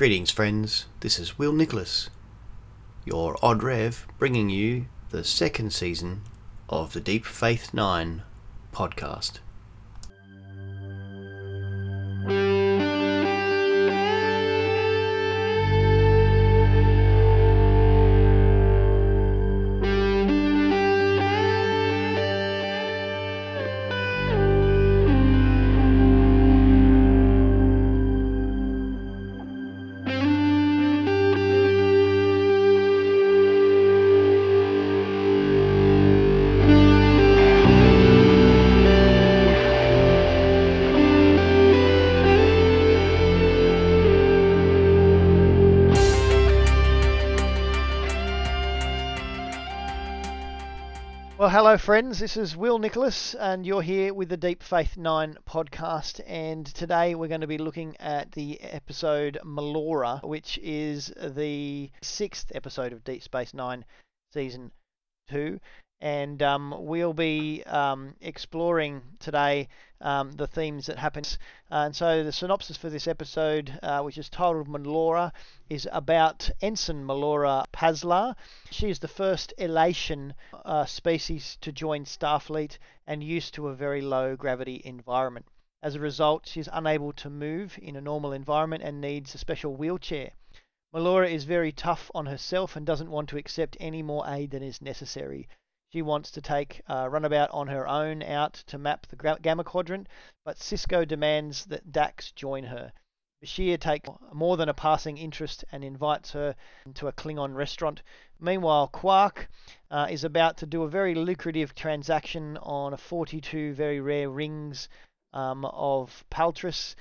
Greetings, friends. This is Will Nicholas, your Odd Rev, bringing you the second season of the Deep Faith 9 podcast. Friends. This is Will Nicholas, and you're here with the Deep Faith 9 podcast. And today we're going to be looking at the episode Melora, which is the sixth episode of Deep Space Nine Season 2 and um, we'll be um, exploring today um, the themes that happen. Uh, and so the synopsis for this episode, uh, which is titled Melora, is about Ensign Melora Pazlar. She is the first Elaysian uh, species to join Starfleet and used to a very low gravity environment. As a result, she's unable to move in a normal environment and needs a special wheelchair. Melora is very tough on herself and doesn't want to accept any more aid than is necessary. She wants to take runabout on her own out to map the Gamma Quadrant, but Sisko demands that Dax join her. Bashir takes more than a passing interest and invites her to a Klingon restaurant. Meanwhile, Quark uh, is about to do a very lucrative transaction on 42 very rare rings um, of Paltris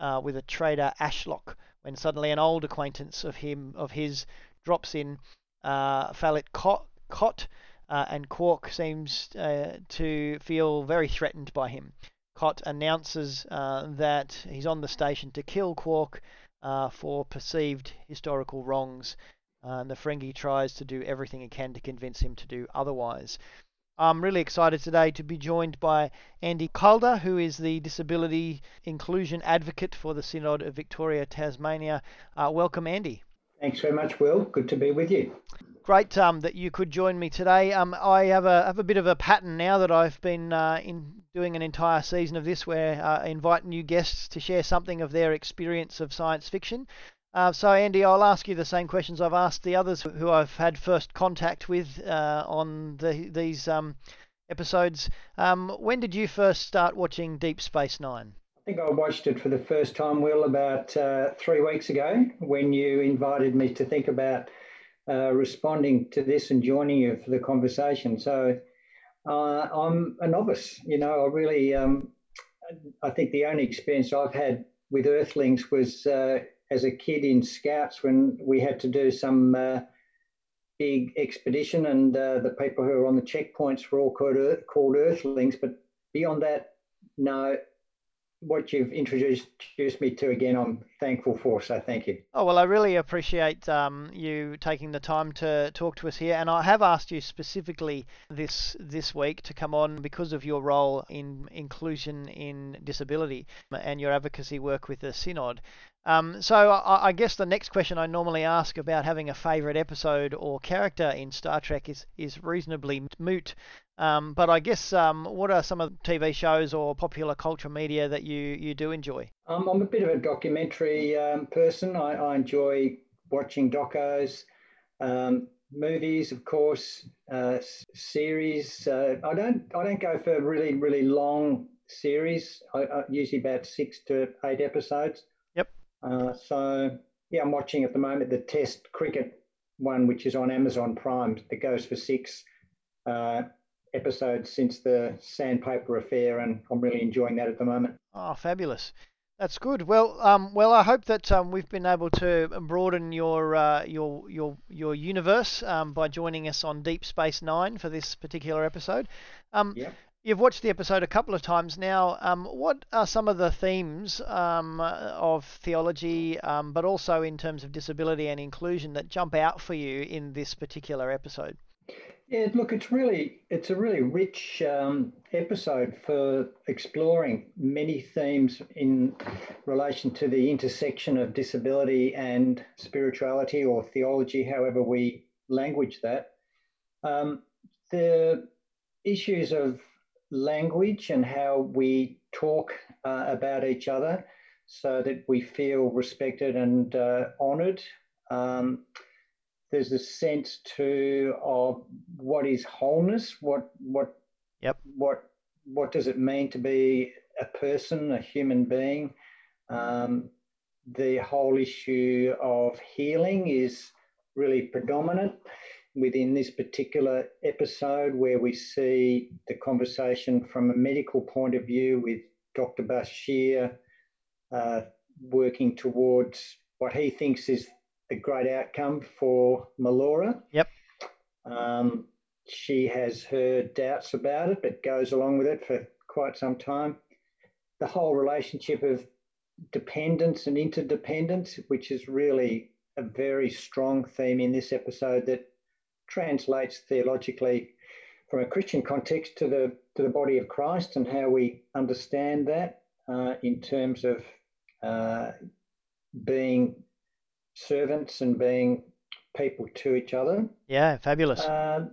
uh, with a trader Ashrock when suddenly an old acquaintance of him of his drops in, uh, Fallit Kot uh, and Quark seems uh, to feel very threatened by him. Kot announces uh, that he's on the station to kill Quark uh, for perceived historical wrongs, uh, and the Ferengi tries to do everything he can to convince him to do otherwise. I'm really excited today to be joined by Andy Calder, who is the Disability Inclusion Advocate for the Synod of Victoria, Tasmania. Uh, welcome, Andy. Thanks very much, Will. Good to be with you great um, that you could join me today. Um, I have a have a bit of a pattern now that I've been uh, in doing an entire season of this, where uh, I invite new guests to share something of their experience of science fiction. Uh, so, Andy, I'll ask you the same questions I've asked the others who I've had first contact with uh, on the, these um, episodes. Um, when did you first start watching Deep Space Nine? I think I watched it for the first time, Will, about uh, three weeks ago when you invited me to think about uh, responding to this and joining you for the conversation. So uh, I'm a novice. You know, I really, um, I think the only experience I've had with Earthlings was uh, as a kid in Scouts when we had to do some uh, big expedition, and uh, the people who were on the checkpoints were all called, Earth, called Earthlings. But beyond that, no, what you've introduced, me to again, I'm thankful for. So thank you. Oh well, I really appreciate um, you taking the time to talk to us here, and I have asked you specifically this this week to come on because of your role in inclusion in disability and your advocacy work with the Synod. Um, so I, I, guess the next question I normally ask about having a favourite episode or character in Star Trek is is reasonably moot. Um, but I guess um, what are some of the TV shows or popular culture media that you, you do enjoy? Um, I'm a bit of a documentary um, person. I, I, enjoy watching docos, um, movies, of course, uh, series. Uh, I don't I don't go for really really long series. I, I usually about six to eight episodes. Uh, so yeah, I'm watching at the moment the Test cricket one, which is on Amazon Prime. That goes for six. Uh, episodes since the sandpaper affair, and I'm really enjoying that at the moment. Oh, fabulous! That's good. Well, um, well, I hope that um, we've been able to broaden your uh, your your your universe um, by joining us on Deep Space Nine for this particular episode. Um, yeah. You've watched the episode a couple of times now. Um, what are some of the themes um, of theology, um, but also in terms of disability and inclusion, that jump out for you in this particular episode? Yeah, look, it's really it's a really rich um, episode for exploring many themes in relation to the intersection of disability and spirituality or theology, however we language that. Um, the issues of language and how we talk uh, about each other so that we feel respected and uh, honoured. Um, there's a sense too of what is wholeness, what what yep. what what does it mean to be a person, a human being. Um, the whole issue of healing is really predominant within this particular episode, where we see the conversation from a medical point of view with Dr. Bashir uh, working towards what he thinks is a great outcome for Melora. Yep. Um, she has her doubts about it, but goes along with it for quite some time. The whole relationship of dependence and interdependence, which is really a very strong theme in this episode that translates theologically from a Christian context to the to the body of Christ and how we understand that uh, in terms of uh, being servants and being people to each other. Yeah, fabulous. Uh,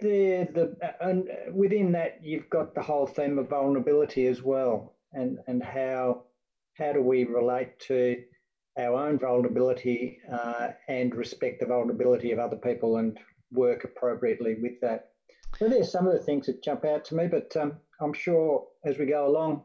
the the and within that you've got the whole theme of vulnerability as well, and and how how do we relate to our own vulnerability uh, and respect the vulnerability of other people and work appropriately with that. So there's some of the things that jump out to me, but um, I'm sure as we go along,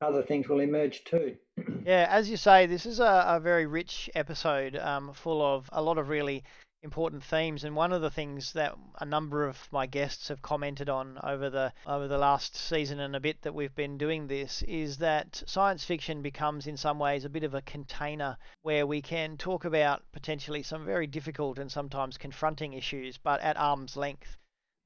other things will emerge too. yeah, as you say, this is a, a very rich episode, um, full of a lot of really important themes. And one of the things that a number of my guests have commented on over the over the last season and a bit that we've been doing this is that science fiction becomes in some ways a bit of a container where we can talk about potentially some very difficult and sometimes confronting issues, but at arm's length.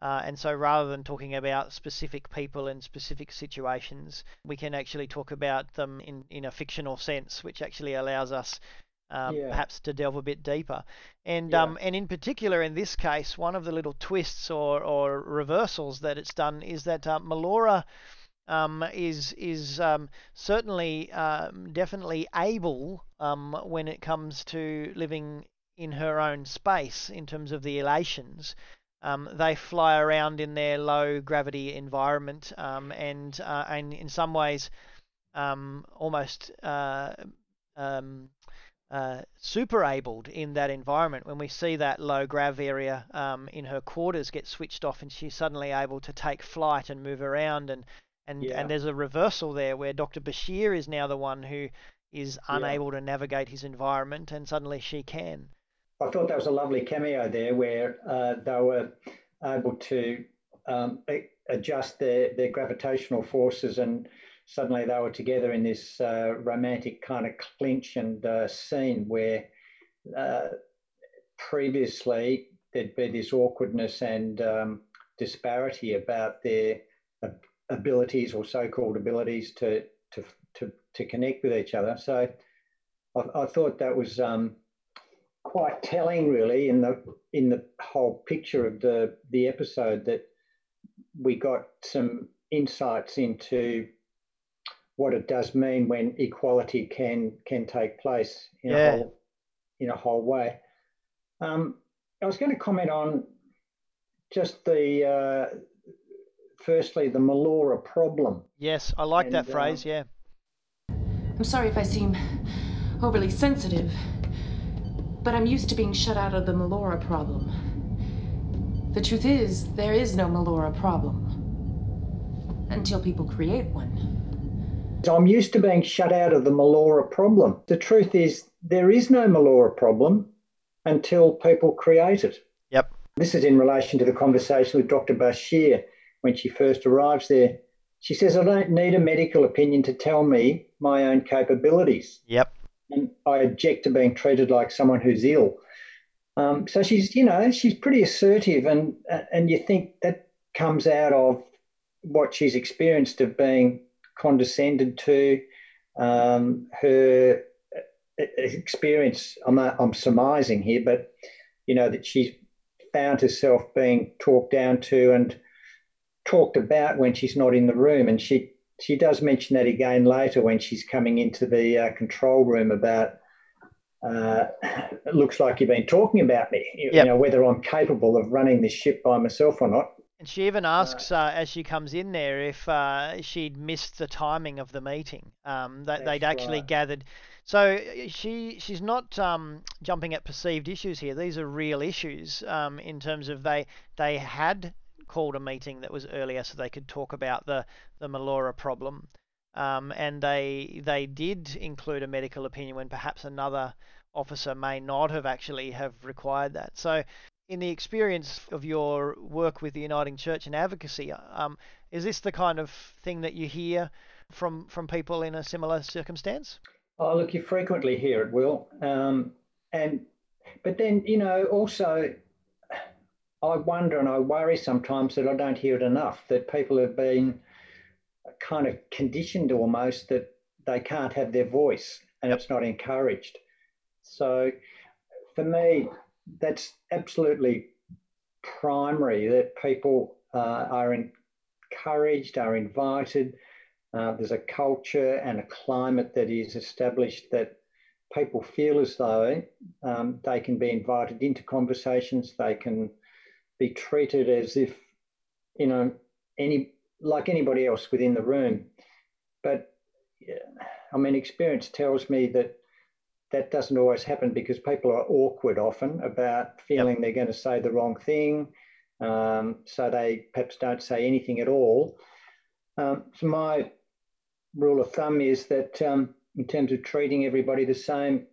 Uh, and so rather than talking about specific people and specific situations, we can actually talk about them in, in a fictional sense, which actually allows us um, yeah. perhaps to delve a bit deeper. And yeah. um, and in particular, in this case, one of the little twists or, or reversals that it's done is that uh, Melora um, is is um, certainly um, definitely able um, when it comes to living in her own space in terms of the Elaysians. Um, they fly around in their low gravity environment, um, and uh, and in some ways, um, almost uh, um, uh, super abled in that environment. When we see that low grav area um, in her quarters get switched off, and she's suddenly able to take flight and move around, and and yeah. and there's a reversal there where Dr. Bashir is now the one who is unable yeah. to navigate his environment, and suddenly she can. I thought that was a lovely cameo there where uh, they were able to um, adjust their, their gravitational forces and suddenly they were together in this uh, romantic kind of clinch and uh, scene where uh, previously there'd be this awkwardness and um, disparity about their abilities or so-called abilities to, to, to, to connect with each other. So I, I thought that was um, quite telling, really, in the in the whole picture of the the episode that we got some insights into what it does mean when equality can can take place in yeah. a whole in a whole way. Um, I was going to comment on just the uh, firstly the Melora problem. Yes, I like and, that phrase. Uh, yeah. I'm sorry if I seem overly sensitive. But I'm used to being shut out of the Melora problem. The truth is, there is no Melora problem. Until people create one. I'm used to being shut out of the Melora problem. The truth is, there is no Melora problem until people create it. Yep. This is in relation to the conversation with Dr. Bashir when she first arrives there. She says, I don't need a medical opinion to tell me my own capabilities. Yep and I object to being treated like someone who's ill. Um, so she's, you know, she's pretty assertive, and and you think that comes out of what she's experienced of being condescended to, um, her experience. I'm I'm surmising here, but you know that she's found herself being talked down to and talked about when she's not in the room. And she she does mention that again later when she's coming into the uh, control room about. Uh, it looks like you've been talking about me. You, yep. you know whether I'm capable of running this ship by myself or not. And she even asks uh, as she comes in there if uh, she'd missed the timing of the meeting. Um, that they'd actually right. gathered. So she she's not um, jumping at perceived issues here. These are real issues um, in terms of they they had called a meeting that was earlier so they could talk about the the Melora problem. Um, and they they did include a medical opinion when perhaps another officer may not have actually have required that. So in the experience of your work with the Uniting Church and advocacy, um, is this the kind of thing that you hear from from people in a similar circumstance? Oh, look, you frequently hear it, Will, um, and but then you know also. I wonder and I worry sometimes that I don't hear it enough, that people have been kind of conditioned almost that they can't have their voice and it's not encouraged. So for me, that's absolutely primary that people uh, are encouraged, are invited. Uh, there's a culture and a climate that is established that people feel as though um, they can be invited into conversations, they can be treated as if, you know, any like anybody else within the room. But I mean, experience tells me that that doesn't always happen because people are awkward often about feeling yep. they're going to say the wrong thing. Um, so they perhaps don't say anything at all. Um, so my rule of thumb is that um, in terms of treating everybody the same,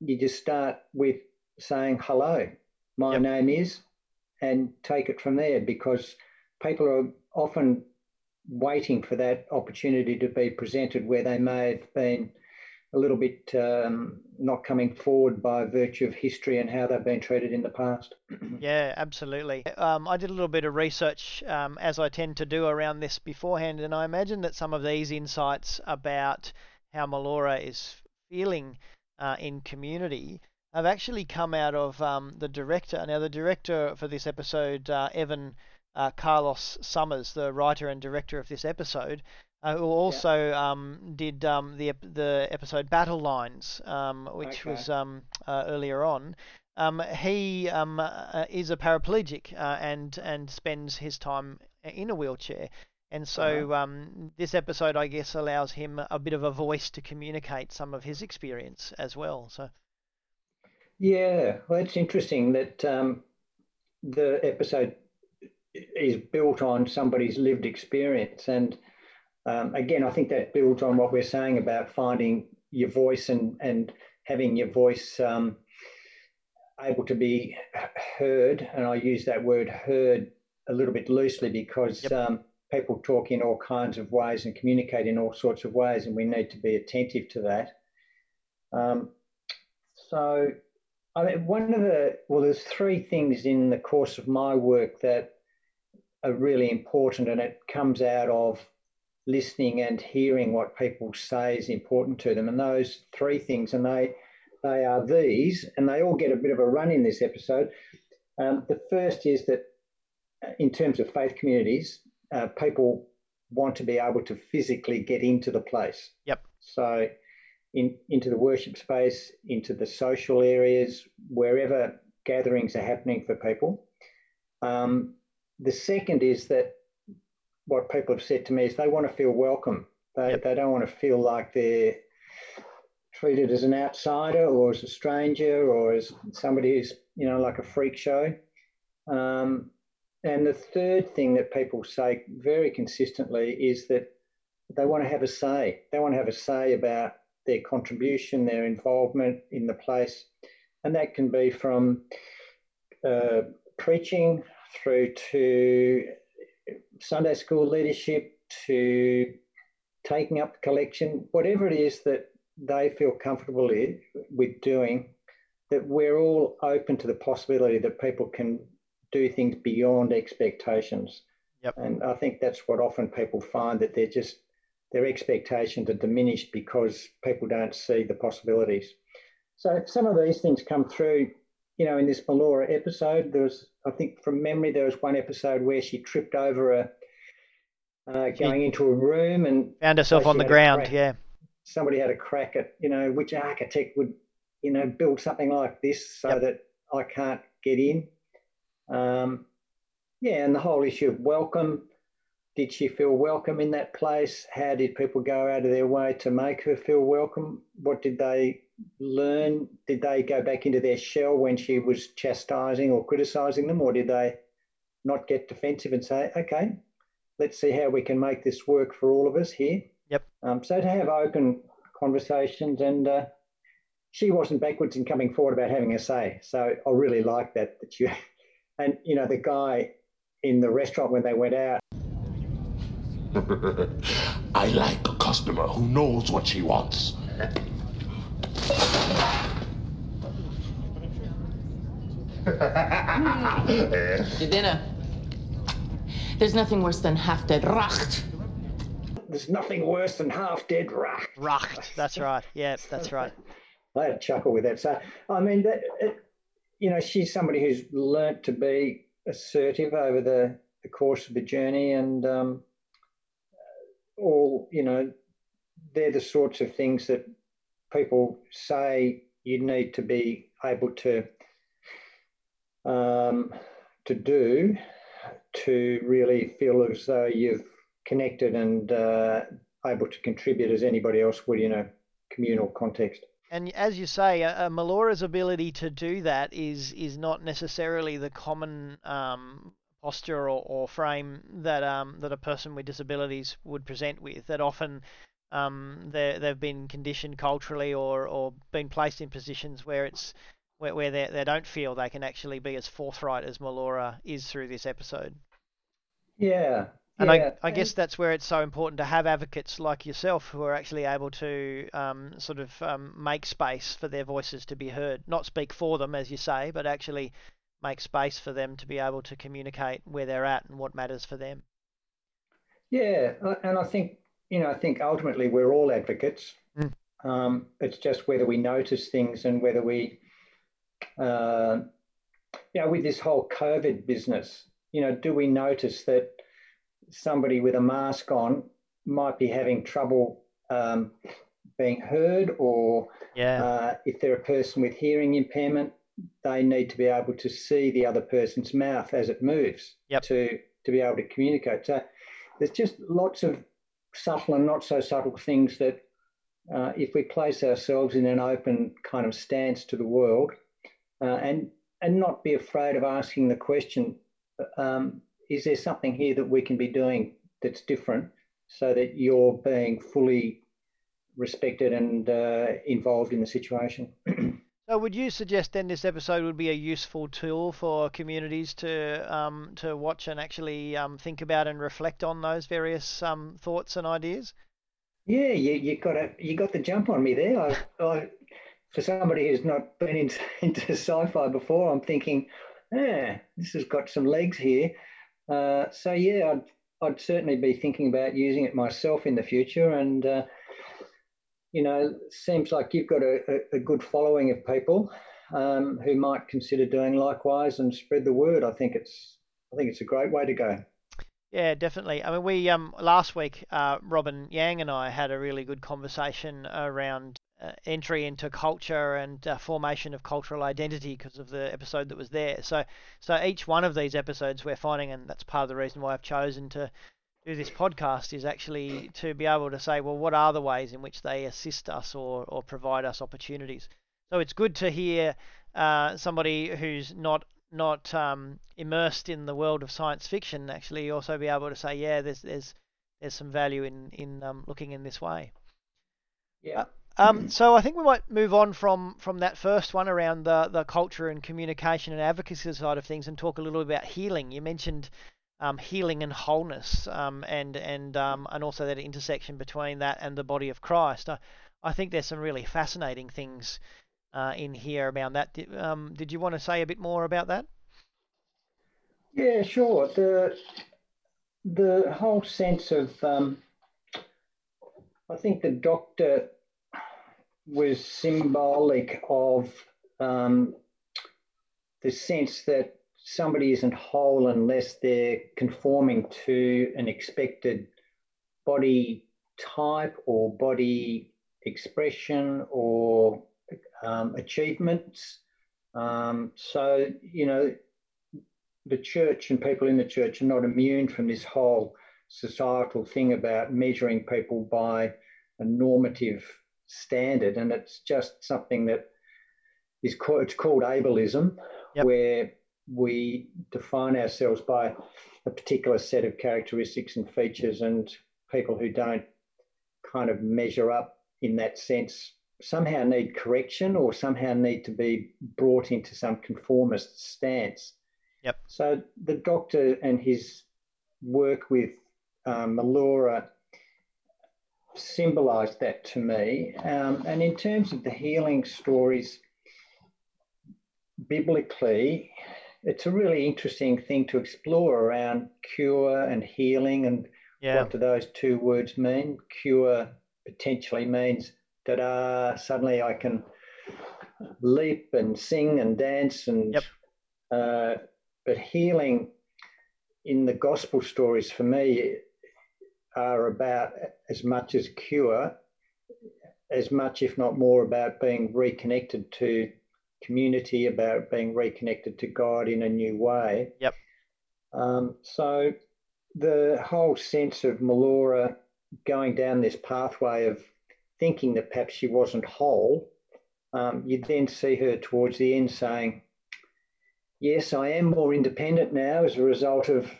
you just start with saying hello. My yep. name is, and take it from there because people are often waiting for that opportunity to be presented where they may have been a little bit um, not coming forward by virtue of history and how they've been treated in the past. yeah, absolutely. Um, I did a little bit of research, um, as I tend to do around this beforehand, and I imagine that some of these insights about how Melora is feeling uh, in community have actually come out of um, the director. Now, the director for this episode, uh, Evan uh, Carlos Somers, the writer and director of this episode, uh, who also yeah. um, did um, the the episode Battle Lines, um, which okay. was um, uh, earlier on. Um, he um, uh, is a paraplegic uh, and and spends his time in a wheelchair, and so uh-huh. this episode, I guess, allows him a bit of a voice to communicate some of his experience as well. So. Yeah, well, it's interesting that the episode is built on somebody's lived experience and um, again, I think that builds on what we're saying about finding your voice and, and having your voice um, able to be heard. And I use that word heard a little bit loosely because yep. um, people talk in all kinds of ways and communicate in all sorts of ways, and we need to be attentive to that. Um, so, I mean, one of the, well, there's three things in the course of my work that are really important, and it comes out of listening and hearing what people say is important to them. And those three things, and they they are these, and they all get a bit of a run in this episode. Um, the first is that, uh, in terms of faith communities, uh, people want to be able to physically get into the place. Yep. So, in, into the worship space, into the social areas, wherever gatherings are happening for people. Um, the second is that what people have said to me is they want to feel welcome. They, yep. they don't want to feel like they're treated as an outsider or as a stranger or as somebody who's, you know, like a freak show. Um, and the third thing that people say very consistently is that they want to have a say. They want to have a say about their contribution, their involvement in the place. And that can be from uh, preaching through to Sunday school leadership to taking up the collection, whatever it is that they feel comfortable with doing, that we're all open to the possibility that people can do things beyond expectations. Yep. And I think that's what often people find that they're just their expectations are diminished because people don't see the possibilities. So some of these things come through you know, in this Melora episode, there was, I think from memory, there was one episode where she tripped over a, uh, going into a room and found herself on the ground. Yeah. Somebody had a crack at, you know, which architect would, you know, build something like this so yep. that I can't get in. Um, yeah, and the whole issue of welcome. Did she feel welcome in that place? How did people go out of their way to make her feel welcome? What did they learn? Did they go back into their shell when she was chastising or criticizing them, or did they not get defensive and say, okay, let's see how we can make this work for all of us here? Yep. Um, so to have open conversations and uh, she wasn't backwards in coming forward about having a say. So I really like that that you and you know the guy in the restaurant when they went out. I like a customer who knows what she wants. Your dinner. There's nothing worse than half dead racht. There's nothing worse than half dead racht. Racht, that's right. Yeah, that's right. I had a chuckle with that. So, I mean, that, it, you know, she's somebody who's learnt to be assertive over the, the course of the journey, and um, all, you know, they're the sorts of things that people say you need to be able to um, to do to really feel as though you've connected and uh, able to contribute as anybody else would in a communal context. And as you say, a, a Melora's ability to do that is is not necessarily the common um, posture or, or, frame that um, that a person with disabilities would present with. That often um, they've been conditioned culturally or, or been placed in positions where it's where, where they, they don't feel they can actually be as forthright as Melora is through this episode. Yeah, and yeah. I, I guess that's where it's so important to have advocates like yourself who are actually able to um, sort of um, make space for their voices to be heard. Not speak for them, as you say, but actually make space for them to be able to communicate where they're at and what matters for them. Yeah, and I think you know I think ultimately we're all advocates. Mm. Um, it's just whether we notice things and whether we, uh, you know, with this whole COVID business, you know, do we notice that somebody with a mask on might be having trouble um, being heard, or yeah. uh, if they're a person with hearing impairment, they need to be able to see the other person's mouth as it moves yep. to to be able to communicate. So there's just lots of subtle and not so subtle things that uh, if we place ourselves in an open kind of stance to the world uh, and and not be afraid of asking the question, um, is there something here that we can be doing that's different so that you're being fully respected and uh, involved in the situation? so, would you suggest then this episode would be a useful tool for communities to um, to watch and actually um, think about and reflect on those various um, thoughts and ideas? Yeah, you, you got a, you got the jump on me there. I, I, for somebody who's not been into, sci-fi before, I'm thinking, yeah, this has got some legs here. Uh, so yeah, I'd, I'd certainly be thinking about using it myself in the future. And uh, you know, seems like you've got a, a, a good following of people um, who might consider doing likewise and spread the word. I think it's I think it's a great way to go. Yeah, definitely. I mean, we um last week, uh, Robin Yang and I had a really good conversation around uh, entry into culture and uh, formation of cultural identity because of the episode that was there. So, so each one of these episodes we're finding, and that's part of the reason why I've chosen to do this podcast, is actually to be able to say, well, what are the ways in which they assist us or or provide us opportunities. So it's good to hear uh, somebody who's not not um, immersed in the world of science fiction actually also be able to say, yeah, there's there's there's some value in in um, looking in this way. Yeah. Um, so I think we might move on from from that first one around the the culture and communication and advocacy side of things and talk a little bit about healing. You mentioned um, healing and wholeness, um, and and um, and also that intersection between that and the body of Christ. I, I think there's some really fascinating things uh, in here about that. Did, um, did you want to say a bit more about that? Yeah, sure. The the whole sense of um, I think the doctor was symbolic of um, the sense that somebody isn't whole unless they're conforming to an expected body type or body expression or um, achievements. Um, so, you know, the church and people in the church are not immune from this whole societal thing about measuring people by a normative standard. And it's just something that is called, it's called ableism, yep. where we define ourselves by a particular set of characteristics and features, and people who don't kind of measure up in that sense somehow need correction or somehow need to be brought into some conformist stance. Yep. So the doctor and his work with um, Melora symbolised that to me. Um, and in terms of the healing stories, biblically, it's a really interesting thing to explore around cure and healing and yeah. what do those two words mean? Cure potentially means that uh, suddenly I can leap and sing and dance and yep. uh, but healing in the gospel stories for me are about as much as cure, as much if not more about being reconnected to community, about being reconnected to God in a new way. Yep. Um, so the whole sense of Melora going down this pathway of thinking that perhaps she wasn't whole, um, you then see her towards the end saying, Yes, I am more independent now as a result of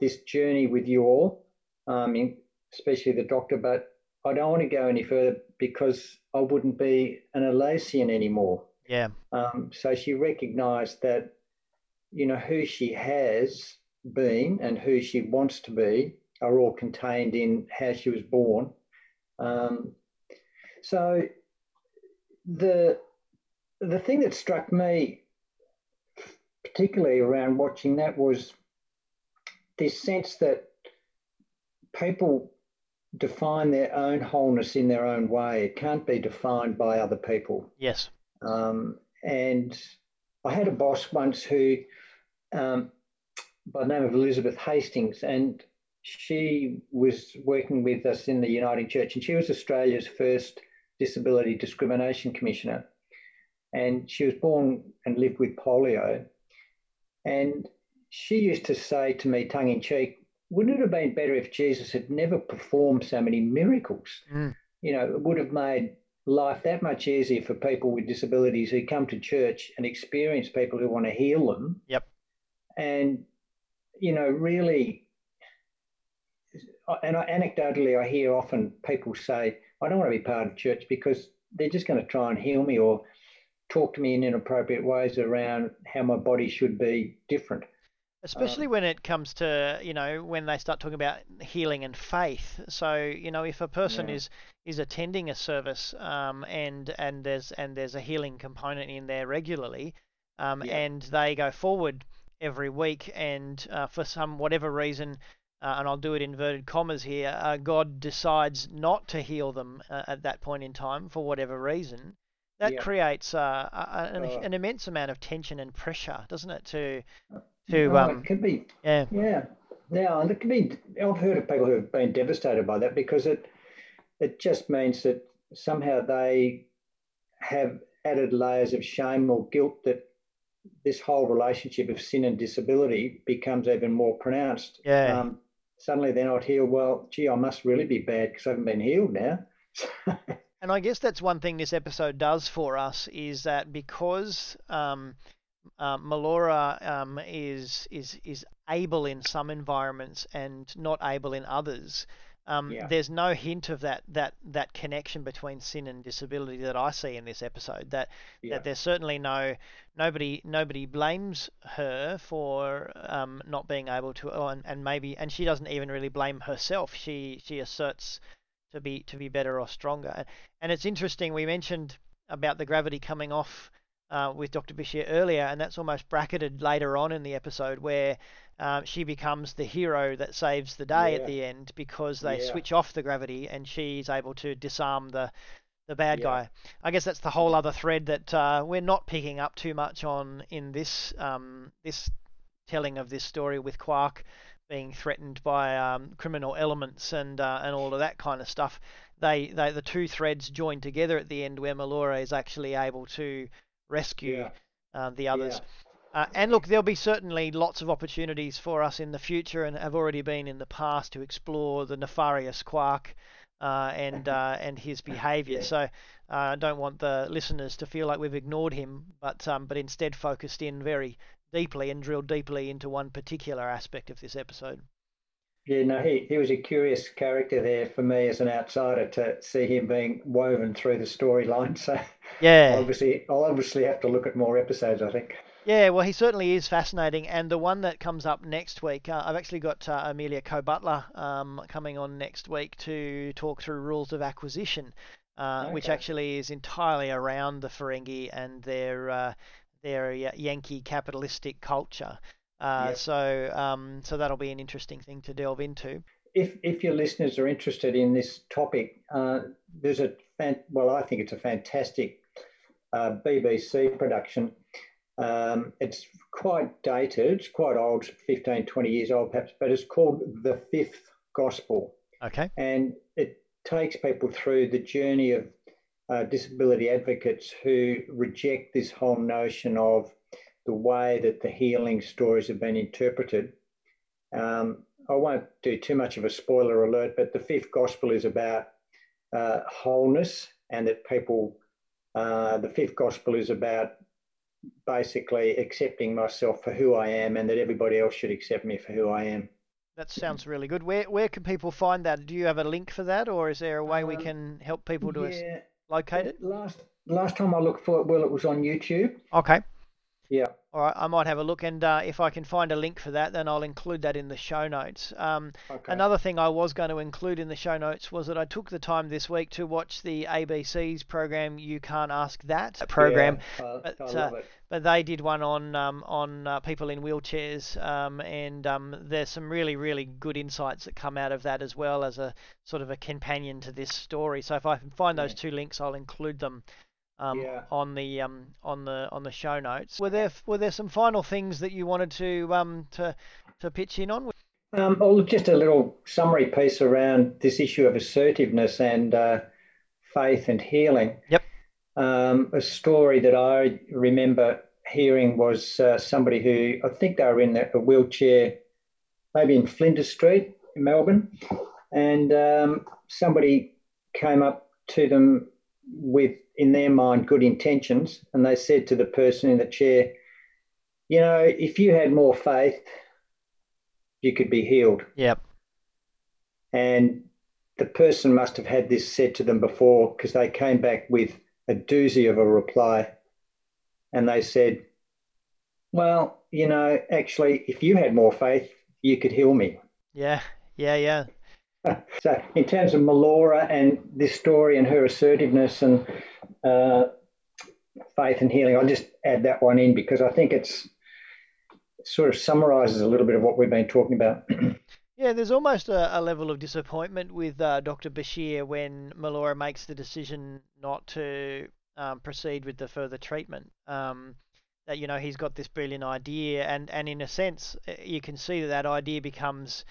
this journey with you all, um, especially the doctor, but I don't want to go any further because I wouldn't be an Elaysian anymore. Yeah. Um, so she recognized that, you know, who she has been and who she wants to be are all contained in how she was born. Um, so the the thing that struck me particularly around watching that was this sense that people define their own wholeness in their own way. It can't be defined by other people. Yes. Um, and I had a boss once who, um, by the name of Elizabeth Hastings, and she was working with us in the Uniting Church, and she was Australia's first Disability Discrimination Commissioner. And she was born and lived with polio. And she used to say to me, tongue in cheek, wouldn't it have been better if Jesus had never performed so many miracles? Mm. You know, it would have made life that much easier for people with disabilities who come to church and experience people who want to heal them. Yep. And, you know, really, and I, anecdotally, I hear often people say, I don't want to be part of church because they're just going to try and heal me or talk to me in inappropriate ways around how my body should be different. Especially um, when it comes to, you know, when they start talking about healing and faith. So, you know, if a person yeah. is is attending a service um, and and there's and there's a healing component in there regularly, um, yeah. and they go forward every week, and uh, for some whatever reason, uh, and I'll do it inverted commas here, uh, God decides not to heal them uh, at that point in time for whatever reason, that yeah. creates uh, an, uh. an, immense amount of tension and pressure, doesn't it? To to oh, um, it could be yeah yeah now and it could be. I've heard of people who have been devastated by that because it it just means that somehow they have added layers of shame or guilt that this whole relationship of sin and disability becomes even more pronounced. Yeah. Um, suddenly they're not healed. Well, gee, I must really be bad because I haven't been healed now. And I guess that's one thing this episode does for us is that because um, uh, Melora um, is is is able in some environments and not able in others. Um, yeah. There's no hint of that that that connection between sin and disability that I see in this episode. That yeah. that there's certainly no nobody nobody blames her for um, not being able to, oh, and, and maybe and she doesn't even really blame herself. She she asserts to be to be better or stronger. And it's interesting. We mentioned about the gravity coming off uh, with Dr. Bashir earlier, and that's almost bracketed later on in the episode where uh, she becomes the hero that saves the day yeah. at the end because they yeah. switch off the gravity and she's able to disarm the the bad Yeah. guy. I guess that's the whole other thread that uh, we're not picking up too much on in this um, this telling of this story with Quark being threatened by um, criminal elements and uh, and all of that kind of stuff. They, they the two threads join together at the end where Melora is actually able to rescue Yeah. uh, the others. Uh, and look, there'll be certainly lots of opportunities for us in the future, and have already been in the past to explore the nefarious Quark uh, and uh, and his behaviour. So uh, I don't want the listeners to feel like we've ignored him, but um, but instead focused in very deeply and drilled deeply into one particular aspect of this episode. Yeah, no, he, he was a curious character there for me as an outsider to see him being woven through the storyline. So Yeah. obviously, I'll obviously have to look at more episodes. I think. Yeah, well, he certainly is fascinating, and the one that comes up next week, uh, I've actually got uh, Amelia Co-Butler um, coming on next week to talk through rules of acquisition, uh, which actually is entirely around the Ferengi and their uh, their Yankee capitalistic culture. Uh, Yep. So um, so that'll be an interesting thing to delve into. If if your listeners are interested in this topic, uh, there's a fan, well, I think it's a fantastic uh, BBC production. Um, it's quite dated, it's quite old, 15, 20 years old perhaps, but it's called The Fifth Gospel. Okay. and it takes people through the journey of uh, disability advocates who reject this whole notion of the way that the healing stories have been interpreted. Um, I won't do too much of a spoiler alert, but the fifth gospel is about uh, wholeness, and that people, uh, the fifth gospel is about basically accepting myself for who I am, and that everybody else should accept me for who I am. That sounds really good. Where where can people find that? Do you have a link for that, or is there a way we Um, can help people to Yeah, locate it? Last last time I looked for it, well, it was on YouTube. Okay. Yeah. All right, I might have a look, and uh, if I can find a link for that, then I'll include that in the show notes. Um, Okay. Another thing I was going to include in the show notes was that I took the time this week to watch the ABC's program "You Can't Ask That" program, Yeah, but, I uh, it. but they did one on um, on uh, people in wheelchairs, um, and um, there's some really really good insights that come out of that as well as a sort of a companion to this story. So if I can find those two links, I'll include them um, Yeah. on the um, on the on the show notes. Were there were there some final things that you wanted to um, to to pitch in on? Um, oh, just a little summary piece around this issue of assertiveness and uh, faith and healing. Yep. Um, a story that I remember hearing was uh, somebody who I think they were in a wheelchair, maybe in Flinders Street in Melbourne, and um, somebody came up to them with, in their mind, good intentions, and they said to the person in the chair, "You know, if you had more faith, you could be healed." Yep. And the person must have had this said to them before because they came back with a doozy of a reply. And they said, Well, you know, actually, if you had more faith, you could heal me. Yeah. Yeah. Yeah. So, in terms of Melora and this story and her assertiveness and uh, faith and healing, I'll just add that one in because I think it's it sort of summarizes a little bit of what we've been talking about. Yeah, there's almost a, a level of disappointment with uh, Dr. Bashir when Melora makes the decision not to um, proceed with the further treatment. Um, that you know he's got this brilliant idea, and, and in a sense, uh, you can see that that idea becomes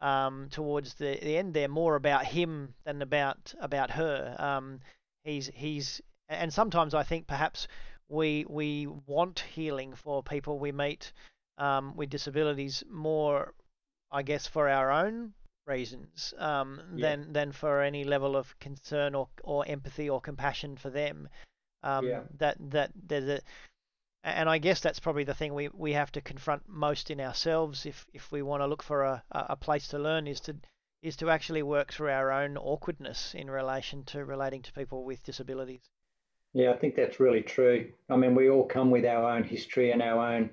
um, towards the, the end there more about him than about about her. Um, he's he's and sometimes I think perhaps we we want healing for people we meet um, with disabilities more I guess for our own reasons um, Yeah. than than for any level of concern or, or empathy or compassion for them. Um, Yeah. That that there's a, and I guess that's probably the thing we, we have to confront most in ourselves if, if we want to look for a, a place to learn is to is to actually work through our own awkwardness in relation to relating to people with disabilities. Yeah, I think that's really true. I mean, we all come with our own history and our own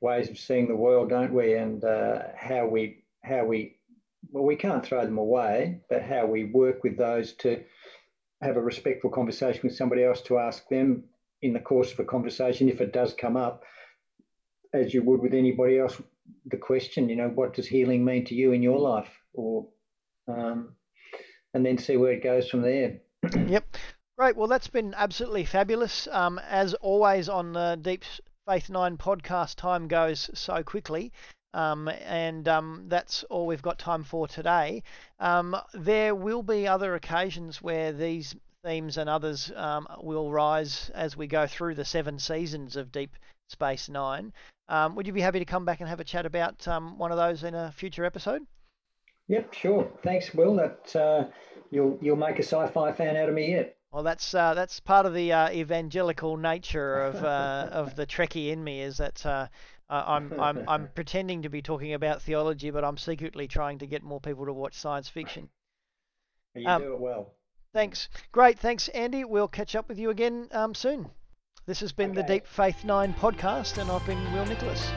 ways of seeing the world, don't we? And uh, how we how we well, we can't throw them away, but how we work with those to have a respectful conversation with somebody else to ask them in the course of a conversation if it does come up, as you would with anybody else, the question, you know, what does healing mean to you in your life, or um, and then see where it goes from there. Yep. Great. Well, that's been absolutely fabulous. Um, as always on the Deep Faith 9 podcast, time goes so quickly. Um, and um, that's all we've got time for today. Um, there will be other occasions where these themes and others um, will rise as we go through the seven seasons of Deep Space Nine. Um, would you be happy to come back and have a chat about um, one of those in a future episode? Yep, sure. Thanks, Will. That uh, you'll you'll make a sci-fi fan out of me yet. Well, that's uh, that's part of the uh, evangelical nature of uh, of the Trekkie in me is that uh, I'm I'm I'm pretending to be talking about theology, but I'm secretly trying to get more people to watch science fiction. You um, do it well. Thanks. Great. Thanks, Andy. We'll catch up with you again um, soon. This has been okay. the Deep Faith 9 podcast, and I've been Will Nicholas.